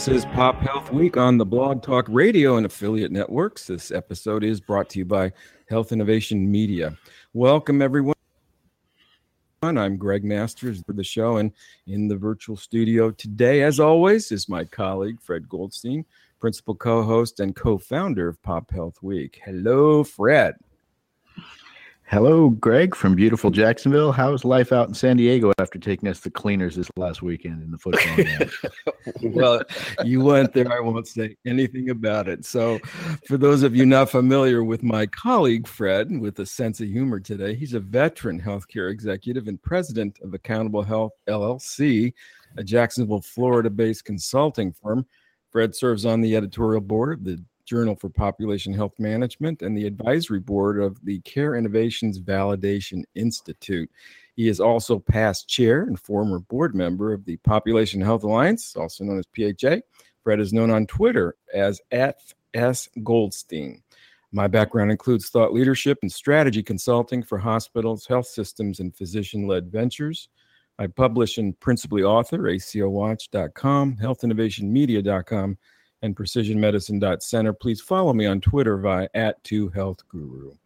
This is Pop Health Week on the Blog Talk Radio and affiliate networks. This episode is brought to you by Health Innovation Media. Welcome, everyone. I'm Gregg Masters for the show, and in the virtual studio today, as always, is my colleague Fred Goldstein, principal co host and co founder of Pop Health Week. Hello, Fred. Hello, Gregg from beautiful Jacksonville. How's life out in San Diego after taking us to cleaners this last weekend in the football game? well, you went there. I won't say anything about it. So, for those of you not familiar with my colleague Fred, with a sense of humor today, he's a veteran healthcare executive and president of Accountable Health LLC, a Jacksonville, Florida based consulting firm. Fred serves on the editorial board of the Journal for Population Health Management and the advisory board of the Care Innovations Validation Institute. He is also past chair and former board member of the Population Health Alliance, also known as PHA. Fred is known on Twitter as at S. Goldstein. My background includes thought leadership and strategy consulting for hospitals, health systems, and physician led ventures. I publish and principally author ACOWatch.com, healthinnovationmedia.com, and precisionmedicine.center. Please follow me on Twitter via at 2healthguru.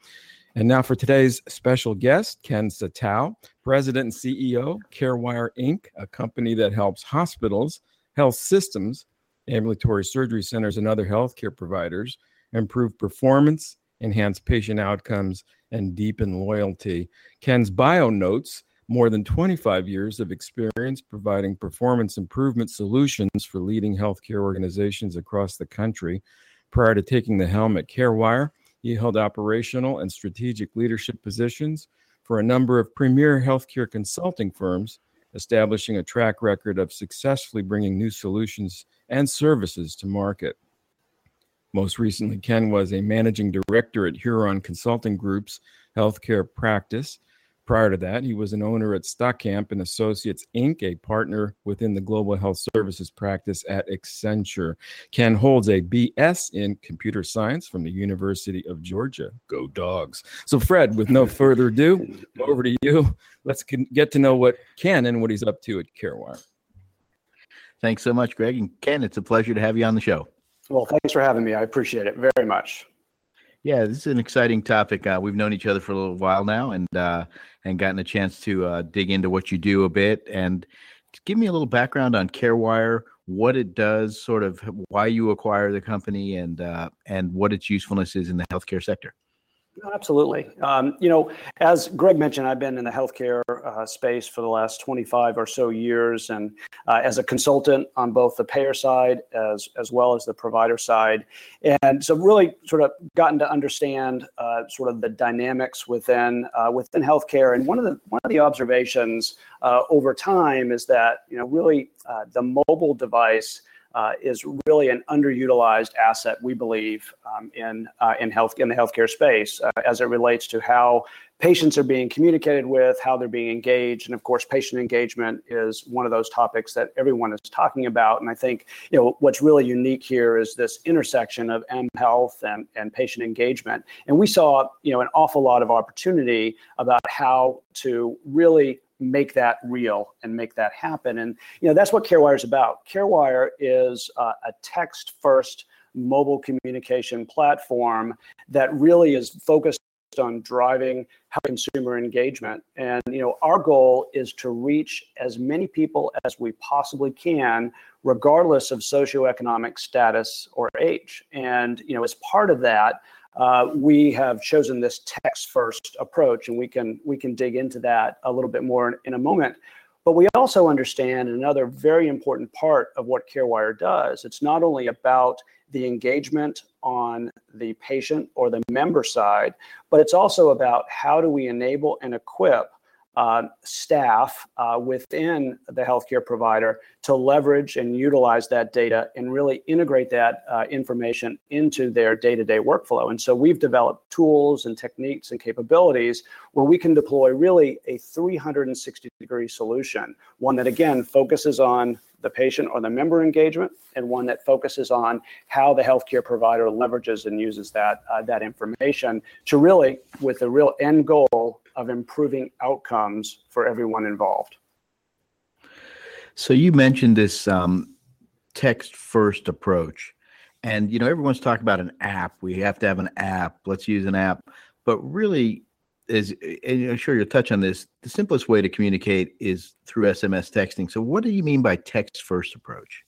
And now for today's special guest, Ken Saitow, President and CEO, CareWire Inc., a company that helps hospitals, health systems, ambulatory surgery centers, and other healthcare providers improve performance, enhance patient outcomes, and deepen loyalty. Ken's bio notes more than 25 years of experience providing performance improvement solutions for leading healthcare organizations across the country. Prior to taking the helm at CareWire, he held operational and strategic leadership positions for a number of premier healthcare consulting firms, establishing a track record of successfully bringing new solutions and services to market. Most recently, Ken was a managing director at Huron Consulting Group's healthcare practice Prior to that, he was an owner at Stockamp and Associates Inc., a partner within the global health services practice at Accenture. Ken holds a BS in computer science from the University of Georgia. Go dogs. So, Fred, with no further ado, over to you. Let's get to know what Ken and what he's up to at CareWire. Thanks so much, Gregg. And Ken, it's a pleasure to have you on the show. Well, thanks for having me. I appreciate it very much. Yeah, this is an exciting topic. Uh, we've known each other for a little while now, and uh, and gotten a chance to uh, dig into what you do a bit. And give me a little background on CareWire, what it does, sort of why you acquire the company, and uh, and what its usefulness is in the healthcare sector. Absolutely. Um, you know, as Gregg mentioned, I've been in the healthcare uh, space for the last 25 or so years, and uh, as a consultant on both the payer side as as well as the provider side, and so really sort of gotten to understand uh, sort of the dynamics within uh, within healthcare. And one of the one of the observations uh, over time is that you know really uh, the mobile device is really an underutilized asset, we believe, um, in uh, in health in the healthcare space uh, as it relates to how patients are being communicated with, how they're being engaged, and of course, patient engagement is one of those topics that everyone is talking about. And I think you know what's really unique here is this intersection of M health and, and patient engagement. And we saw you know an awful lot of opportunity about how to really make that real and make that happen. And you know that's what CareWire is about. CareWire is uh, a text-first mobile communication platform that really is focused on driving consumer engagement. And you know our goal is to reach as many people as we possibly can, regardless of socioeconomic status or age. And you know as part of that uh, we have chosen this text first approach and we can we can dig into that a little bit more in, in, a moment. But we also understand another very important part of what carewire does. It's not only about the engagement on the patient or the member side but it's also about how do we enable and equip uh, staff uh, within the healthcare provider to leverage and utilize that data and really integrate that uh, information into their day to day workflow. And so we've developed tools and techniques and capabilities where we can deploy really a 360 degree solution, one that again focuses on the patient or the member engagement, and one that focuses on how the healthcare provider leverages and uses that uh, that information to really, with the real end goal of improving outcomes for everyone involved. So you mentioned this um, text first approach. And you know, everyone's talking about an app. We have to have an app. Let's use an app. But really, is and I'm sure you'll touch on this. The simplest way to communicate is through SMS texting. So, what do you mean by text first approach?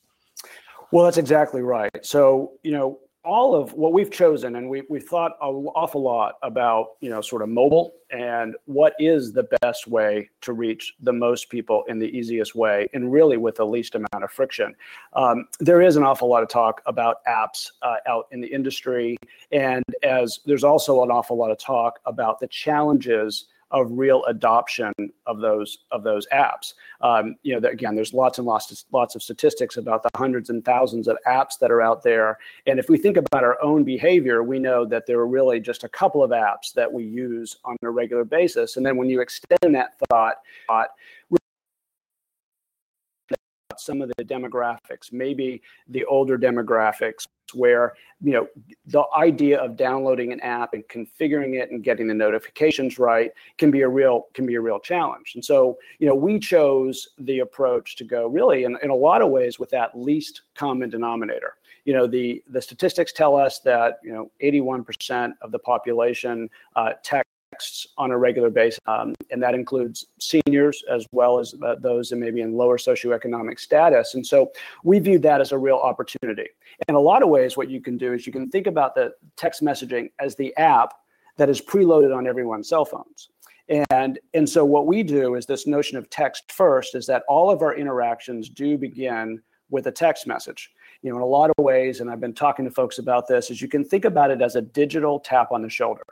Well, that's exactly right. So, you know, all of what we've chosen and we, we've thought an awful lot about you know sort of mobile and what is the best way to reach the most people in the easiest way and really with the least amount of friction. Um, there is an awful lot of talk about apps uh, out in the industry and as there's also an awful lot of talk about the challenges of real adoption of those of those apps. Um, you know, again, there's lots and lots of, lots of statistics about the hundreds and thousands of apps that are out there. And if we think about our own behavior, we know that there are really just a couple of apps that we use on a regular basis. And then when you extend that thought, thought some of the demographics, maybe the older demographics where you know the idea of downloading an app and configuring it and getting the notifications right can be a real can be a real challenge. And so you know we chose the approach to go really in, in a lot of ways with that least common denominator. You know the the statistics tell us that you know 81% of the population uh, tech texts on a regular basis, um, and that includes seniors as well as uh, those that may be in lower socioeconomic status. And so we view that as a real opportunity. In a lot of ways, what you can do is you can think about the text messaging as the app that is preloaded on everyone's cell phones. And, and so what we do is this notion of text first is that all of our interactions do begin with a text message. You know, in a lot of ways, and I've been talking to folks about this, is you can think about it as a digital tap on the shoulder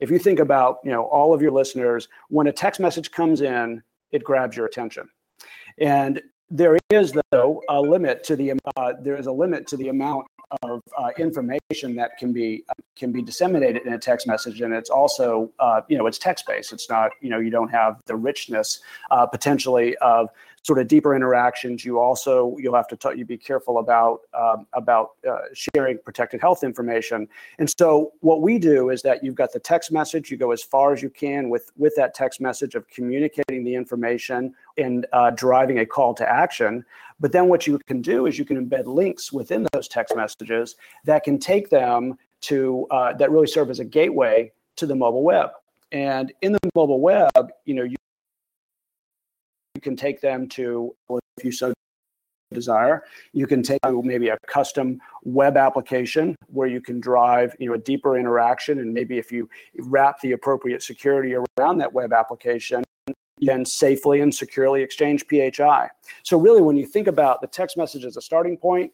if you think about you know all of your listeners when a text message comes in it grabs your attention. And there is though a limit to the uh, there is a limit to the amount of uh, information that can be can be disseminated in a text message and it's also uh, you know it's text based it's not you know you don't have the richness uh, potentially of sort of deeper interactions. You also you'll have to you be careful about um, about uh, sharing protected health information. And so what we do is that you've got the text message. You go as far as you can with with that text message of communicating the information and uh, driving a call to action. But then what you can do is you can embed links within those text messages that can take them to uh, that really serve as a gateway to the mobile web. And in the mobile web, you know, you you can take them to, if you so desire, you can take maybe a custom web application where you can drive you know a deeper interaction and maybe if you wrap the appropriate security around that web application can safely and securely exchange PHI. So really when you think about the text message as a starting point,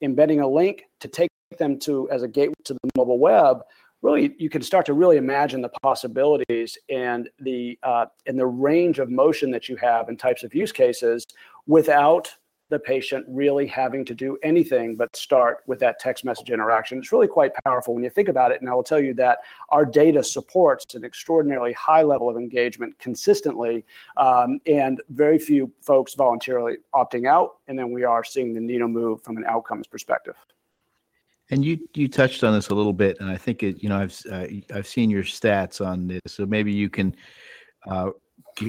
embedding a link to take them to as a gateway to the mobile web, really you can start to really imagine the possibilities and the uh, and the range of motion that you have and types of use cases without the patient really having to do anything but start with that text message interaction. It's really quite powerful when you think about it. And I will tell you that our data supports an extraordinarily high level of engagement consistently, um, and very few folks voluntarily opting out. And then we are seeing the needle move from an outcomes perspective. And you you touched on this a little bit, and I think it. You know, I've uh, I've seen your stats on this, so maybe you can uh,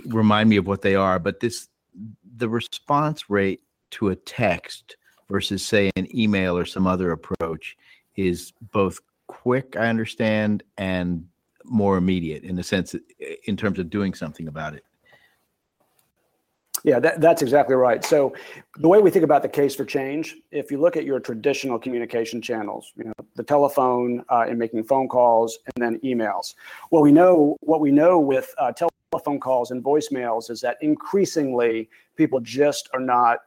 remind me of what they are. But this the response rate to a text versus say an email or some other approach is both quick. I understand and more immediate in the sense in terms of doing something about it. Yeah, that, that's exactly right. So the way we think about the case for change, if you look at your traditional communication channels, you know, the telephone uh, and making phone calls, and then emails. Well, we know what we know with uh, telephone calls and voicemails is that increasingly people just are not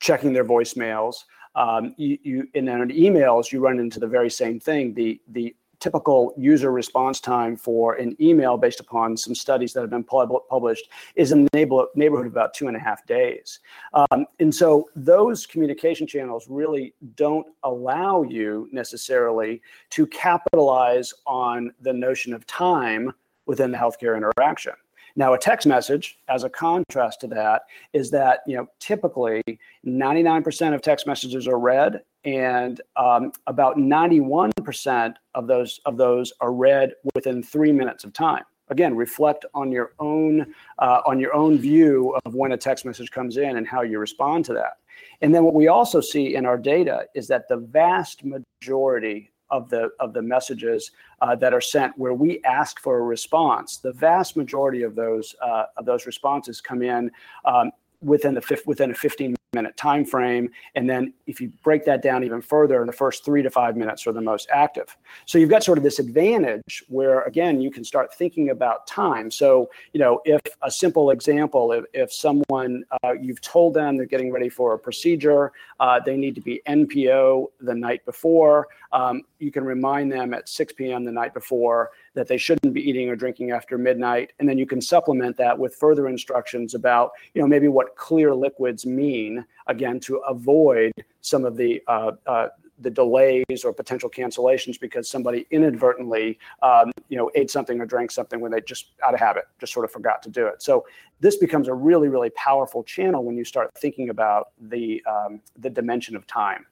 checking their voicemails. Um, you, you and then in emails, you run into the very same thing. The the typical user response time for an email based upon some studies that have been pub- published is in the neighborhood of about two and a half days. Um, and so those communication channels really don't allow you necessarily to capitalize on the notion of time within the healthcare interaction. Now, a text message, as a contrast to that, is that you know typically 99% of text messages are read, and um, about 91% of those of those are read within three minutes of time. Again, reflect on your own uh, on your own view of when a text message comes in and how you respond to that. And then what we also see in our data is that the vast majority of the of the messages uh, that are sent where we ask for a response, the vast majority of those uh, of those responses come in um, within the within a 15 minute time frame and then if you break that down even further the first three to five minutes are the most active. So you've got sort of this advantage where again you can start thinking about time. So you know if a simple example if, if someone uh, you've told them they're getting ready for a procedure uh, they need to be npo the night before um, you can remind them at 6 p.m the night before that they shouldn't be eating or drinking after midnight. And then you can supplement that with further instructions about you know maybe what clear liquids mean again to avoid some of the uh, uh, the delays or potential cancellations because somebody inadvertently um, you know ate something or drank something when they just out of habit just sort of forgot to do it. So this becomes a really really powerful channel when you start thinking about the um, the dimension of time.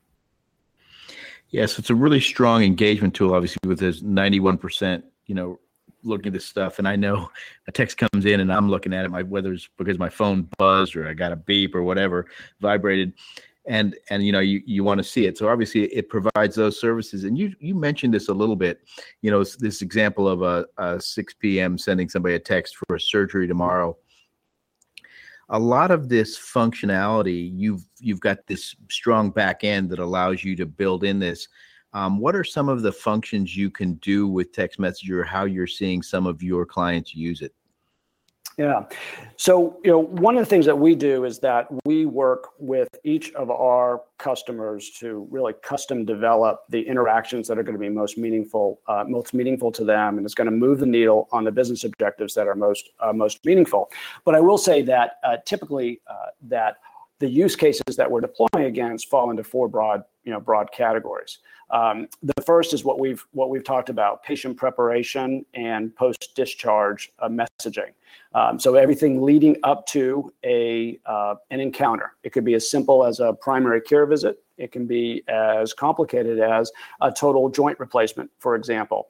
Yes it's a really strong engagement tool obviously with this 91% you know looking at this stuff and I know a text comes in and I'm looking at it, my whether it's because my phone buzzed or I got a beep or whatever vibrated and and you know you, you want to see it. So obviously it provides those services and you you mentioned this a little bit you know this example of a, a 6 p.m sending somebody a text for a surgery tomorrow. A lot of this functionality you've you've got this strong back end that allows you to build in this um, what are some of the functions you can do with text message or how you're seeing some of your clients use it? Yeah. So, you know, one of the things that we do is that we work with each of our customers to really custom develop the interactions that are going to be most meaningful, uh, most meaningful to them, and it's going to move the needle on the business objectives that are most uh, most meaningful. But I will say that uh, typically uh, that the use cases that we're deploying against fall into four broad, you know, broad categories. Um, the first is what we've what we've talked about: patient preparation and post discharge uh, messaging. Um, so everything leading up to a uh, an encounter. It could be as simple as a primary care visit. It can be as complicated as a total joint replacement, for example.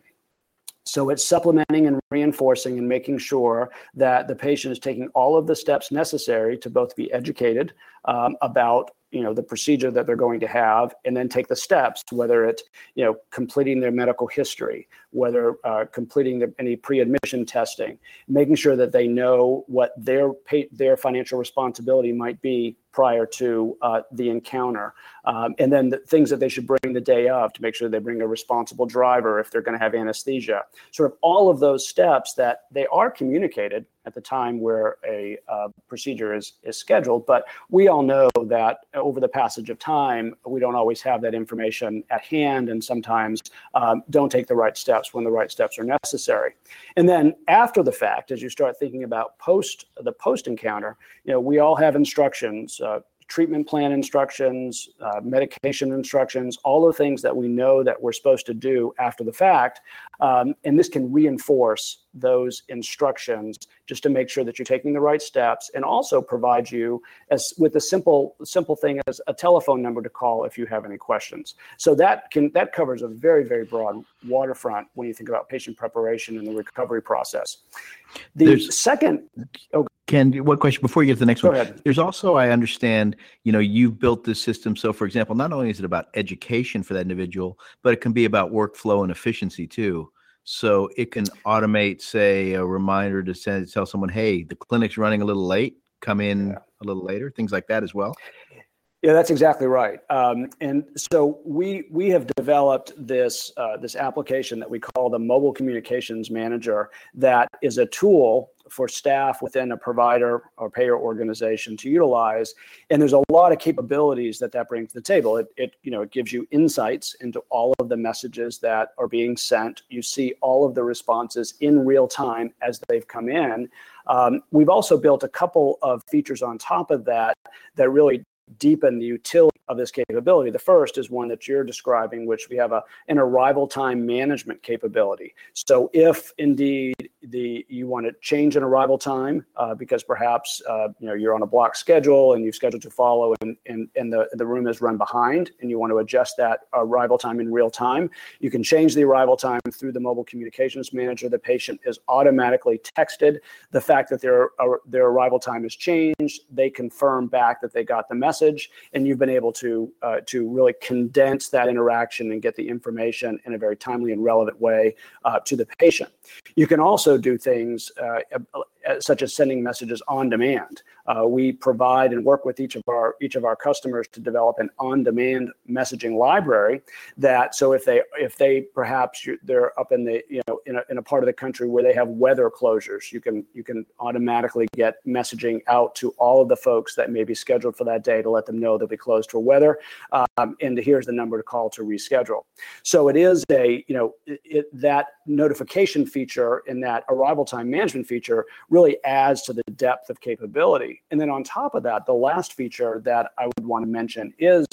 So it's supplementing and reinforcing and making sure that the patient is taking all of the steps necessary to both be educated um, about you know the procedure that they're going to have and then take the steps whether it's you know completing their medical history whether uh, completing the, any pre-admission testing making sure that they know what their pay, their financial responsibility might be prior to uh, the encounter um, and then the things that they should bring the day of to make sure they bring a responsible driver if they're going to have anesthesia sort of all of those steps that they are communicated at the time where a uh, procedure is, is scheduled. But we all know that over the passage of time, we don't always have that information at hand and sometimes um, don't take the right steps when the right steps are necessary. And then after the fact, as you start thinking about post the post encounter, you know, we all have instructions. Uh, treatment plan instructions, uh, medication instructions, all the things that we know that we're supposed to do after the fact. Um, and this can reinforce those instructions just to make sure that you're taking the right steps and also provide you as with a simple simple thing as a telephone number to call if you have any questions so that can that covers a very very broad waterfront when you think about patient preparation and the recovery process the There's, second oh, Ken, one question before you get to the next Go one. Ahead. There's also, I understand, you know, you've built this system. So, for example, not only is it about education for that individual, but it can be about workflow and efficiency too. So it can automate, say, a reminder to send tell someone, "Hey, the clinic's running a little late. Come in yeah. a little later." Things like that as well. Yeah, that's exactly right. Um, and so we we have developed this uh, this application that we call the Mobile Communications Manager. That is a tool for staff within a provider or payer organization to utilize. And there's a lot of capabilities that that brings to the table. It, it, you know, it gives you insights into all of the messages that are being sent. You see all of the responses in real time as they've come in. Um, we've also built a couple of features on top of that that really deepen the utility of this capability. The first is one that you're describing, which we have a, an arrival time management capability. So if indeed the you want to change an arrival time uh, because perhaps uh, you know you're on a block schedule and you've scheduled to follow and, and, and the, the room is run behind and you want to adjust that arrival time in real time, you can change the arrival time through the mobile communications manager. The patient is automatically texted the fact that their, uh, their arrival time has changed. They confirm back that they got the message message, and you've been able to uh, to really condense that interaction and get the information in a very timely and relevant way uh, to the patient. You can also do things uh, such as sending messages on demand. Uh, we provide and work with each of our each of our customers to develop an on-demand messaging library. That so if they if they perhaps they're up in the you know in a, in a part of the country where they have weather closures, you can you can automatically get messaging out to all of the folks that may be scheduled for that day to let them know they'll be closed for weather, um, and here's the number to call to reschedule. So it is a you know it, that notification feature and that arrival time management feature really adds to the depth of capability. And then on top of that, the last feature that I would want to mention is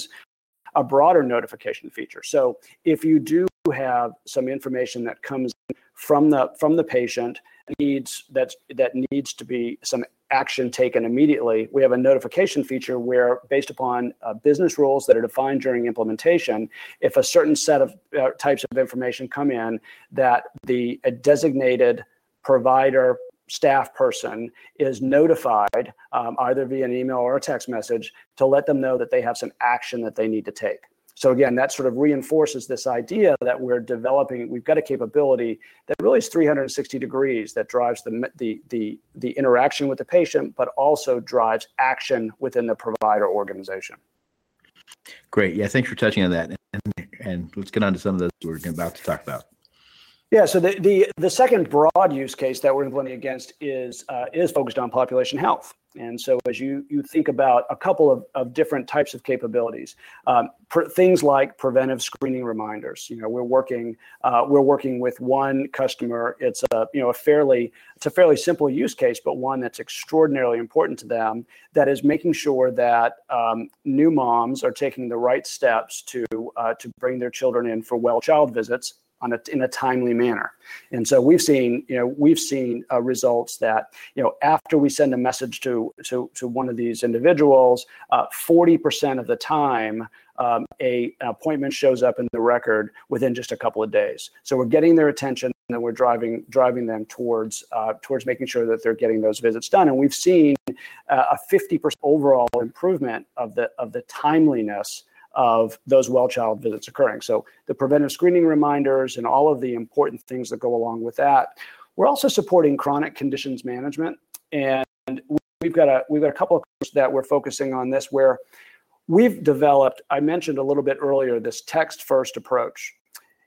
a broader notification feature. So if you do have some information that comes from the from the patient needs that that needs to be some action taken immediately, we have a notification feature where, based upon uh, business rules that are defined during implementation, if a certain set of uh, types of information come in, that the designated provider staff person is notified um, either via an email or a text message to let them know that they have some action that they need to take. So again, that sort of reinforces this idea that we're developing. We've got a capability that really is 360 degrees that drives the the the, the interaction with the patient, but also drives action within the provider organization. Great. Yeah. Thanks for touching on that. And, and let's get on to some of those we're about to talk about. Yeah, so the, the, the second broad use case that we're implementing against is uh, is focused on population health. And so as you you think about a couple of, of different types of capabilities, um, things like preventive screening reminders. You know, we're working uh, we're working with one customer. It's a you know a fairly it's a fairly simple use case, but one that's extraordinarily important to them. That is making sure that um, new moms are taking the right steps to uh, to bring their children in for well child visits on a, in a timely manner. And so we've seen, you know, we've seen uh, results that, you know, after we send a message to to, to one of these individuals, uh, 40% of the time, um, a, an appointment shows up in the record within just a couple of days. So we're getting their attention and we're driving driving them towards uh, towards making sure that they're getting those visits done. And we've seen uh, a 50% overall improvement of the of the timeliness of those well child visits occurring. So the preventive screening reminders and all of the important things that go along with that. We're also supporting chronic conditions management, and we've got a we've got a couple of that we're focusing on this where we've developed. I mentioned a little bit earlier this text first approach.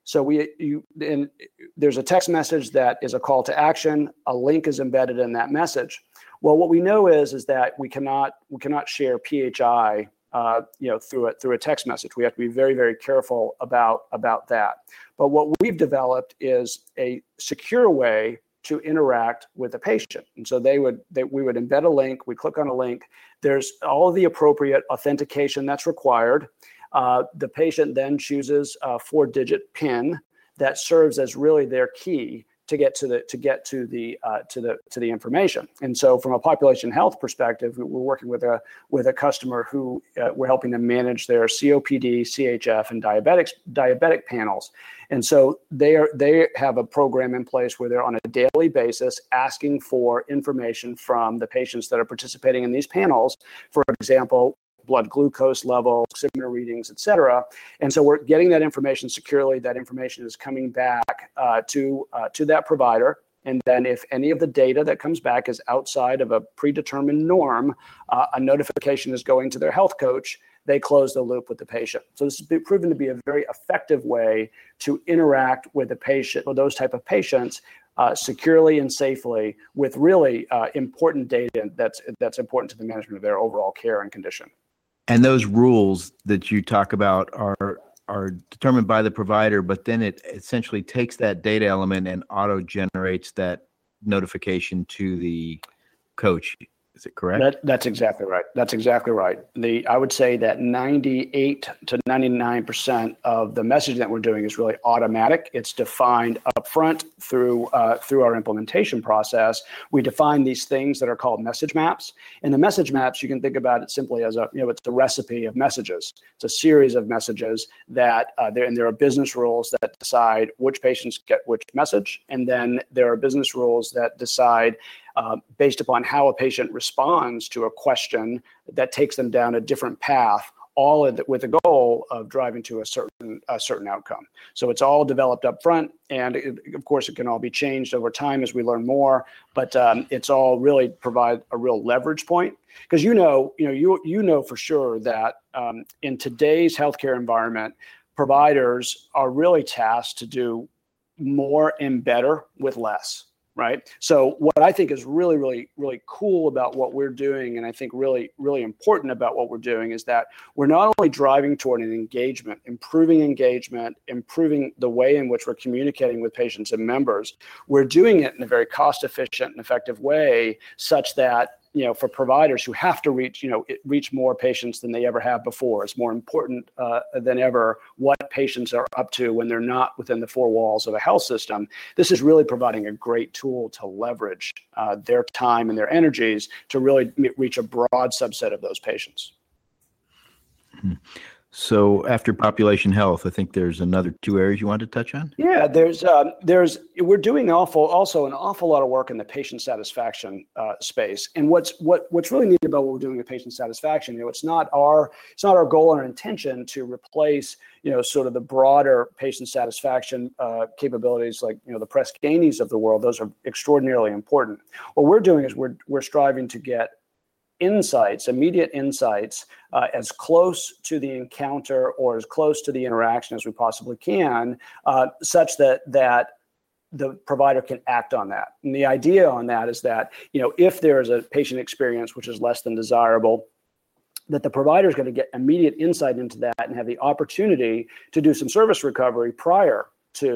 So we you and there's a text message that is a call to action. A link is embedded in that message. Well, what we know is is that we cannot we cannot share PHI uh, you know, through a, through a text message. We have to be very, very careful about about that. But what we've developed is a secure way to interact with the patient. And so they would they, we would embed a link. We click on a link. There's all the appropriate authentication that's required. Uh, the patient then chooses a four-digit PIN that serves as really their key to get to the to get to the uh, to the to the information. And so, from a population health perspective, we're working with a with a customer who uh, we're helping them manage their COPD, CHF, and diabetics diabetic panels. And so they are they have a program in place where they're on a daily basis asking for information from the patients that are participating in these panels. For example, blood glucose levels, oximeter readings, et cetera. And so we're getting that information securely. That information is coming back uh, to, uh, to that provider. And then, if any of the data that comes back is outside of a predetermined norm, uh, a notification is going to their health coach. They close the loop with the patient. So this has been proven to be a very effective way to interact with the patient, or those type of patients, uh, securely and safely with really uh, important data that's that's important to the management of their overall care and condition. And those rules that you talk about are are determined by the provider, but then it essentially takes that data element and auto generates that notification to the coach. Is it correct? That, that's exactly right. That's exactly right. The I would say that 98 to 99 percent of the messaging that we're doing is really automatic. It's defined upfront through uh, through our implementation process. We define these things that are called message maps. And the message maps, you can think about it simply as a you know it's a recipe of messages. It's a series of messages that uh, there and there are business rules that decide which patients get which message, and then there are business rules that decide uh, based upon how a patient responds to a question that takes them down a different path all with the goal of driving to a certain a certain outcome. So it's all developed up front, and it, of course it can all be changed over time as we learn more. But um, it's all really provide a real leverage point because you know you know you you know for sure that um, in today's healthcare environment, providers are really tasked to do more and better with less right? So what I think is really, really, really cool about what we're doing, and I think really, really important about what we're doing is that we're not only driving toward an engagement, improving engagement, improving the way in which we're communicating with patients and members, we're doing it in a very cost efficient and effective way such that you know, for providers who have to reach, you know, reach more patients than they ever have before. It's more important uh, than ever what patients are up to when they're not within the four walls of a health system. This is really providing a great tool to leverage uh, their time and their energies to really reach a broad subset of those patients. Hmm. So after population health, I think there's another two areas you want to touch on. Yeah, there's um, there's we're doing awful also an awful lot of work in the patient satisfaction uh, space. And what's what what's really neat about what we're doing with patient satisfaction, you know, it's not our it's not our goal or intention to replace you know sort of the broader patient satisfaction uh, capabilities like you know the Press Ganeys of the world. Those are extraordinarily important. What we're doing is we're we're striving to get insights, immediate insights, uh, as close to the encounter or as close to the interaction as we possibly can, uh, such that that the provider can act on that. And the idea on that is that you know if there is a patient experience which is less than desirable, that the provider is going to get immediate insight into that and have the opportunity to do some service recovery prior to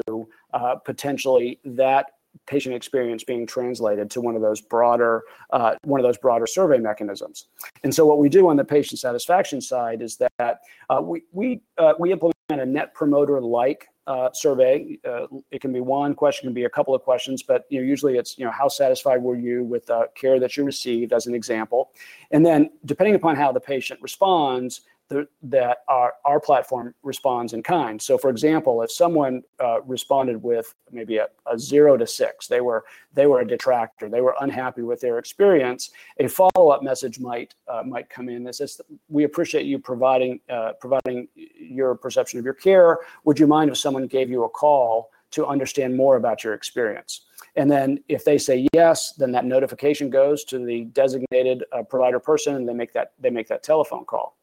uh, potentially that patient experience being translated to one of those broader uh, one of those broader survey mechanisms. And so what we do on the patient satisfaction side is that uh, we we uh, we implement a net promoter like uh, survey. Uh, it can be one question, can be a couple of questions, but you know usually it's you know how satisfied were you with the care that you received, as an example, and then depending upon how the patient responds, the, that our, our platform responds in kind. So, for example, if someone uh, responded with maybe a, a, zero to six, they were they were a detractor, they were unhappy with their experience. A follow up message might uh, might come in that says, "We appreciate you providing uh, providing your perception of your care. Would you mind if someone gave you a call to understand more about your experience?" And then if they say yes, then that notification goes to the designated uh, provider person, and they make that they make that telephone call.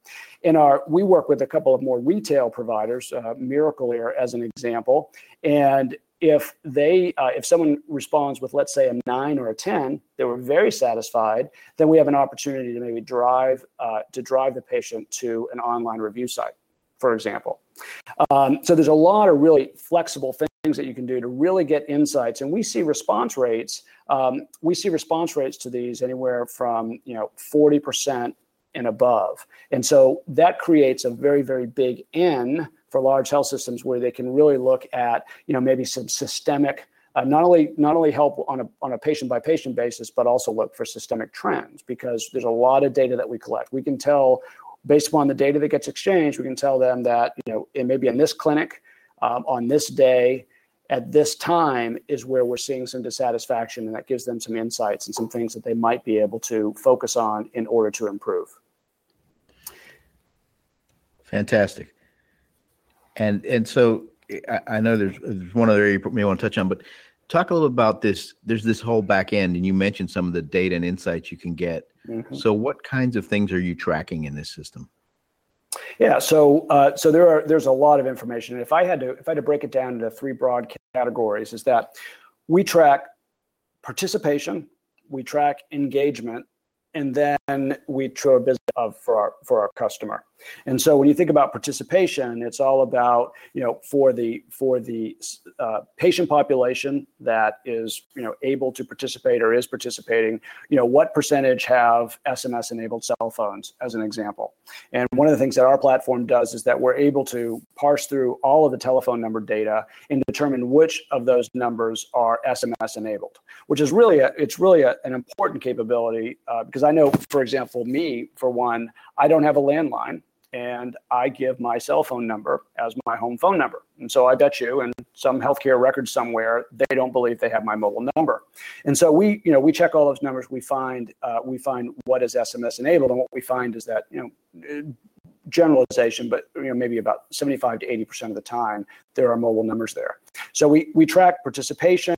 In our we work with a couple of more retail providers uh, Miracle-Ear as an example. And if they uh, if someone responds with let's say a 9 or a 10 they were very satisfied then we have an opportunity to maybe drive uh, to drive the patient to an online review site for example um, so there's a lot of really flexible things that you can do to really get insights and we see response rates um, we see response rates to these anywhere from you know 40% and above. And so that creates a very, very big N for large health systems where they can really look at, you know, maybe some systemic, uh, not only not only help on a on a patient by patient basis, but also look for systemic trends because there's a lot of data that we collect. We can tell based upon the data that gets exchanged, we can tell them that you know it may be in this clinic um, on this day at this time is where we're seeing some dissatisfaction, and that gives them some insights and some things that they might be able to focus on in order to improve. Fantastic. And and so I, I know there's, there's one other area you may want to touch on, but talk a little about this. There's this whole back end, and you mentioned some of the data and insights you can get. Mm-hmm. So, what kinds of things are you tracking in this system? Yeah, so uh, so there are there's a lot of information. And if I had to if I had to break it down into three broad categories, is that we track participation, we track engagement, and then we show a business of for our for our customer. And so when you think about participation, it's all about you know for the for the uh, patient population that is you know able to participate or is participating. You know what percentage have SMS enabled cell phones as an example. And one of the things that our platform does is that we're able to parse through all of the telephone number data and determine which of those numbers are SMS enabled, which is really a, it's really a, an important capability uh, because I know, for example, me for one, I don't have a landline and I give my cell phone number as my home phone number. And so I bet you in some healthcare record somewhere, they don't believe they have my mobile number. And so we, you know, we check all those numbers. We find uh, we find what is SMS enabled, and what we find is that you know generalization, but you know, maybe about 75 to 80% of the time, there are mobile numbers there. So we, we track participation.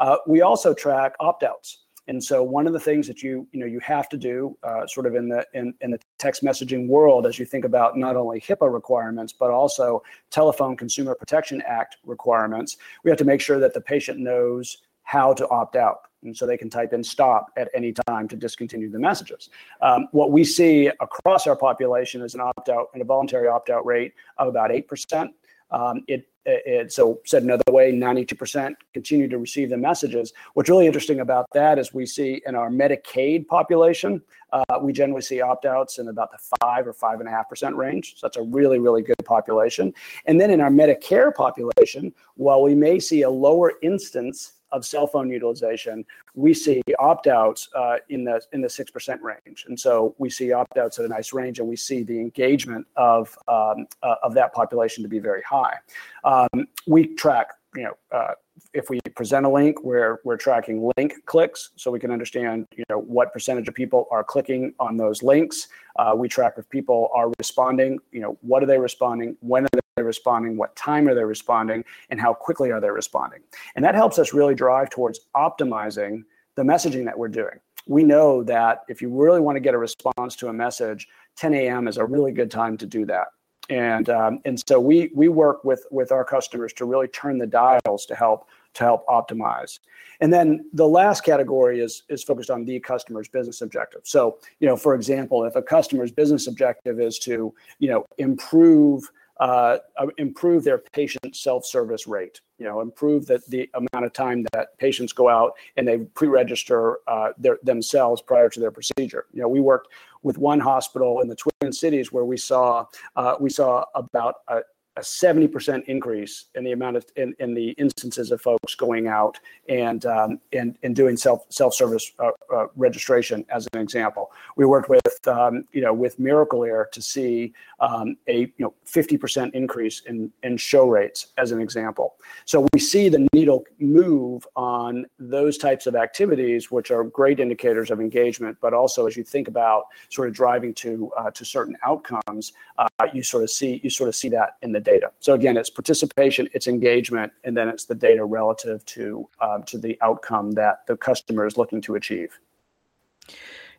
Uh, we also track opt-outs. And so one of the things that you you know you have to do uh, sort of in the in, in the text messaging world as you think about not only HIPAA requirements but also Telephone Consumer Protection Act requirements, we have to make sure that the patient knows how to opt out. And so they can type in stop at any time to discontinue the messages. Um, what we see across our population is an opt out and a voluntary opt out rate of about 8%. Um, it, it, so said another way, 92% continue to receive the messages. What's really interesting about that is we see in our Medicaid population, uh, we generally see opt-outs in about the five or five and a half percent range. So that's a really, really good population. And then in our Medicare population, while we may see a lower instance of cell phone utilization, we see opt-outs uh, in the in the six percent range, and so we see opt-outs at a nice range, and we see the engagement of um, uh, of that population to be very high. Um, we track, you know. Uh, if we present a link, we're we're tracking link clicks, so we can understand you know what percentage of people are clicking on those links. Uh, we track if people are responding. You know, what are they responding? When are they responding? What time are they responding? And how quickly are they responding? And that helps us really drive towards optimizing the messaging that we're doing. We know that if you really want to get a response to a message, 10 a.m. is a really good time to do that and um, and so we we work with with our customers to really turn the dials to help to help optimize. And then the last category is is focused on the customer's business objective. So you know, for example, if a customer's business objective is to you know improve uh, uh improve their patient self-service rate. You know, improve that the amount of time that patients go out and they pre-register uh, their, themselves prior to their procedure. You know, we worked with one hospital in the Twin Cities where we saw uh, we saw about a, a 70% increase in the amount of in, in the instances of folks going out and um, and, and doing self self-service uh, uh, registration as an example. We worked with um, you know with Miracle-Ear to see um, a you know 50% increase in in show rates as an example. So we see the needle move on those types of activities which are great indicators of engagement but also as you think about sort of driving to uh, to certain outcomes uh, you sort of see you sort of see that in the data. So again, it's participation, it's engagement, and then it's the data relative to um, to the outcome that the customer is looking to achieve.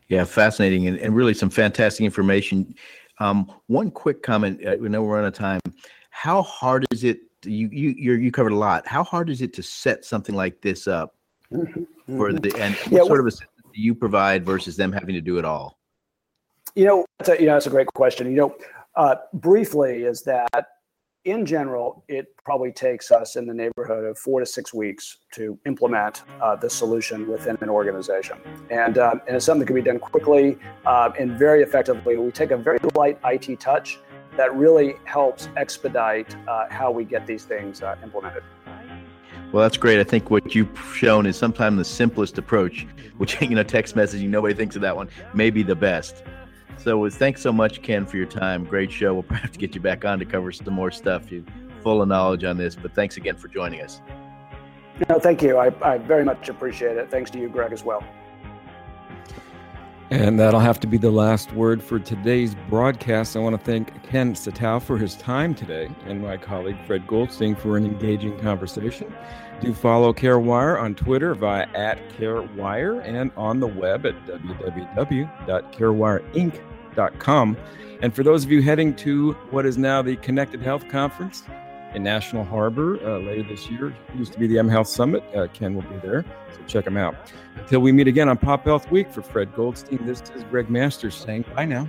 Yeah, fascinating and, and really some fantastic information. Um, one quick comment. Uh, we know we're out of time. How hard is it? You you you covered a lot. How hard is it to set something like this up mm-hmm. for the and yeah, what sort of assistance do you provide versus them having to do it all? You know, that's a, you know, that's a great question. You know, uh, briefly, is that in general, it probably takes us in the neighborhood of four to six weeks to implement uh, the solution within an organization. And, um, and it's something that can be done quickly uh, and very effectively. We take a very light IT touch that really helps expedite uh, how we get these things uh, implemented. Well, that's great. I think what you've shown is sometimes the simplest approach, which, you know, text messaging, nobody thinks of that one, may be the best. So uh, thanks so much, Ken, for your time. Great show. We'll probably have to get you back on to cover some more stuff. You full of knowledge on this, but thanks again for joining us. No, thank you. I, I very much appreciate it. Thanks to you, Gregg, as well. And that'll have to be the last word for today's broadcast. I want to thank Ken Saitow for his time today and my colleague Fred Goldstein for an engaging conversation. Do follow CareWire on Twitter via at CareWire and on the web at www.carewireinc.com. And for those of you heading to what is now the Connected Health Conference in National Harbor uh, later this year, it used to be the M Health Summit, uh, Ken will be there. So check him out. Until we meet again on Pop Health Week for Fred Goldstein, this is Gregg Masters saying bye now.